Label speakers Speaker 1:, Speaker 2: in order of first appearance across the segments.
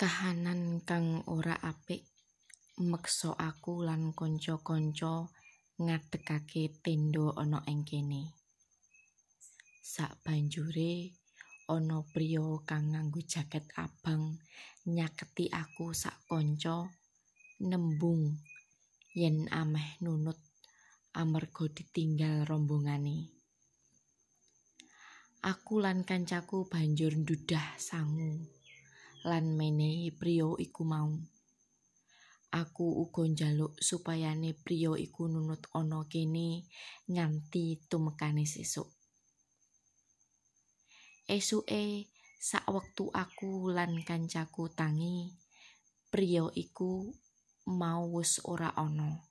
Speaker 1: Kahanan kang ora apik meksa aku lan kanca-kanca ngadegake tenda ana ing kene. Sabanjure ana priya kang nganggo jaket abang nyaketi aku sak kanca nembung yen ameh nunut amarga ditinggal rombongane. Aku lan kancaku banjur ndudah sangu. Lan menehi priya iku mau. Aku uga njaluk supayane priya iku nunut ana kene nganti tumekane sesuk. Esuke sak wektu aku lan kancaku tangi, priya iku mau wis ora ana.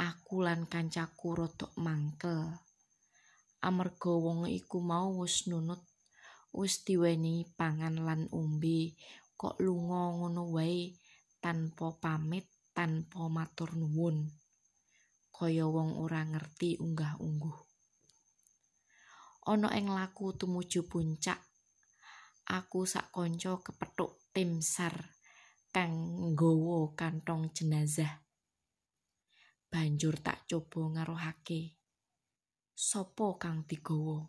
Speaker 1: Aku lan kancaku rada mangkel. Amarga wong iku mau wis nunut wis diweni pangan lan umbi kok lunga ngono wae tanpa pamit tanpa matur nuwun. Kaya wong ora ngerti unggah-ungguh. Ana ing laku tumuju puncak aku sak kanca kepethuk tim kang nggawa kantong jenazah. Banjur tak coba ngaruhake sapa kang digawa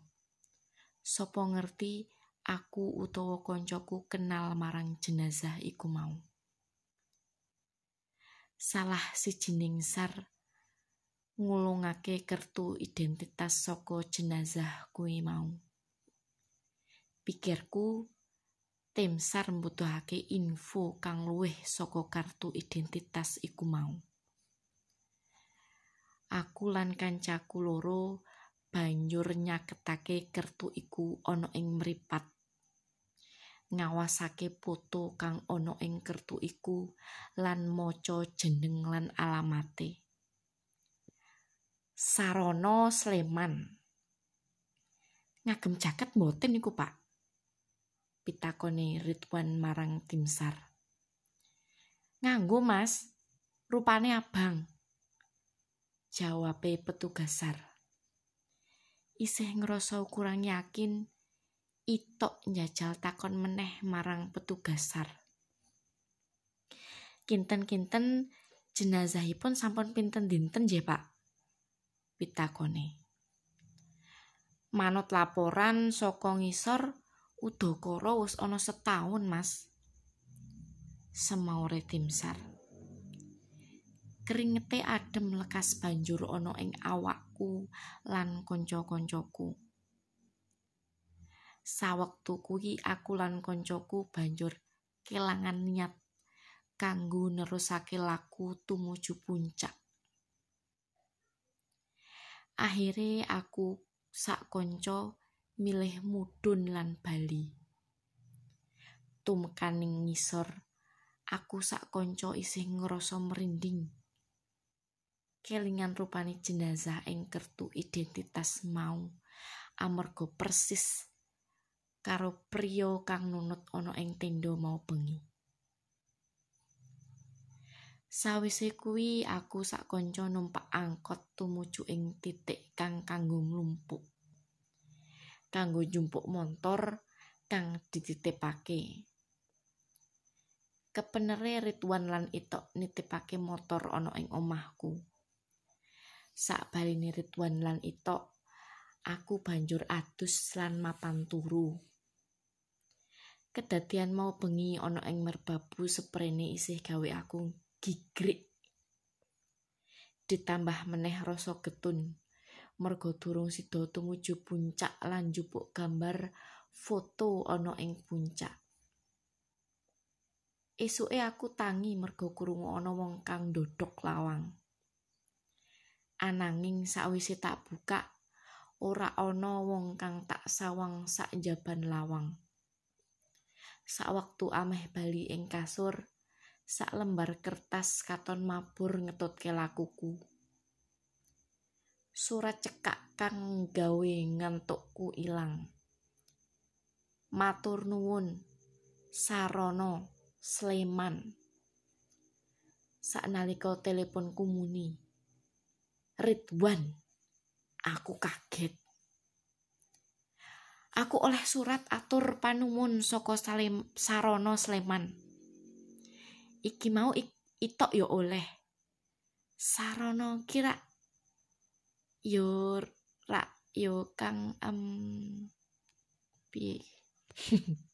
Speaker 1: sapa ngerti aku utawa koncoku kenal marang jenazah iku mau. Salah sijining sar ngulungake kertu identitas saka jenazah kuwi mau. Pikirku tim sar mbutuhake info kang luwih saka kartu identitas iku mau. Aku lan kancaku loro banjur nyaketake kertu iku ana ing mripat ngawasake foto kang ana ing kertu iku lan maca jeneng lan alamate. Sarono Sleman. Ngagem jaket mboten niku, Pak? Pitakone Ridwan marang Timsar. Nganggo, Mas. Rupane abang. Jawabe petugas sar. Isih ngrasa kurang yakin itok njajal takon meneh marang petugas sar. Kinten-kinten jenazahipun sampun pinten dinten nggih, Pak? Pitakone. Manut laporan saka ngisor udakara wis ana setahun, Mas. Semaure tim sar. Keringete adem lekas banjur ana ing awakku lan kanca-kancaku. sawektu kuwi aku lan koncoku banjur kelangan niat kanggo nerusake laku tumuju puncak. Akhire aku sak kanca milih mudhun lan bali. Tumekaning ngisor, aku sak kanca isih ngrasa merinding. Kelingan rupane jenazah ing kertu identitas mau amarga persis karo priya kang nunut ana ing tenda mau bengi. Sawise kuwi aku sak kanca numpak angkot tumuju ing titik kang kanggo nglumpuk. Kanggo jumpuk montor kang dititipake. Kepenere Ridwan lan Itok nitipake motor ana ing omahku. Sak baline Ridwan lan Itok, aku banjur adus lan mapan turu. Kedadian mau bengi ana ing merbabu seprene isih gawe aku gigrik. Ditambah meneh rasa getun. Mergo durung sida tumuju puncak lan njupuk gambar foto ana ing puncak. Esuke aku tangi mergo krungu ana wong kang ndodhok lawang. Ananging sawise tak buka, ora ana wong kang tak sawang sak jaban lawang. Sawaktu ameh bali ing kasur, sak lembar kertas katon mabur ngetutke lakuku. Surat cekak kang gawe ngantukku ilang. Matur nuwun. Sarono Sleman. Saknalika telepon kumuni. Ridwan. Aku kaget. Aku oleh surat atur panumun saka Salem Sarono Sleman. Iki mau ik, itok yo oleh. Sarono kira yo rak yo kang um, piye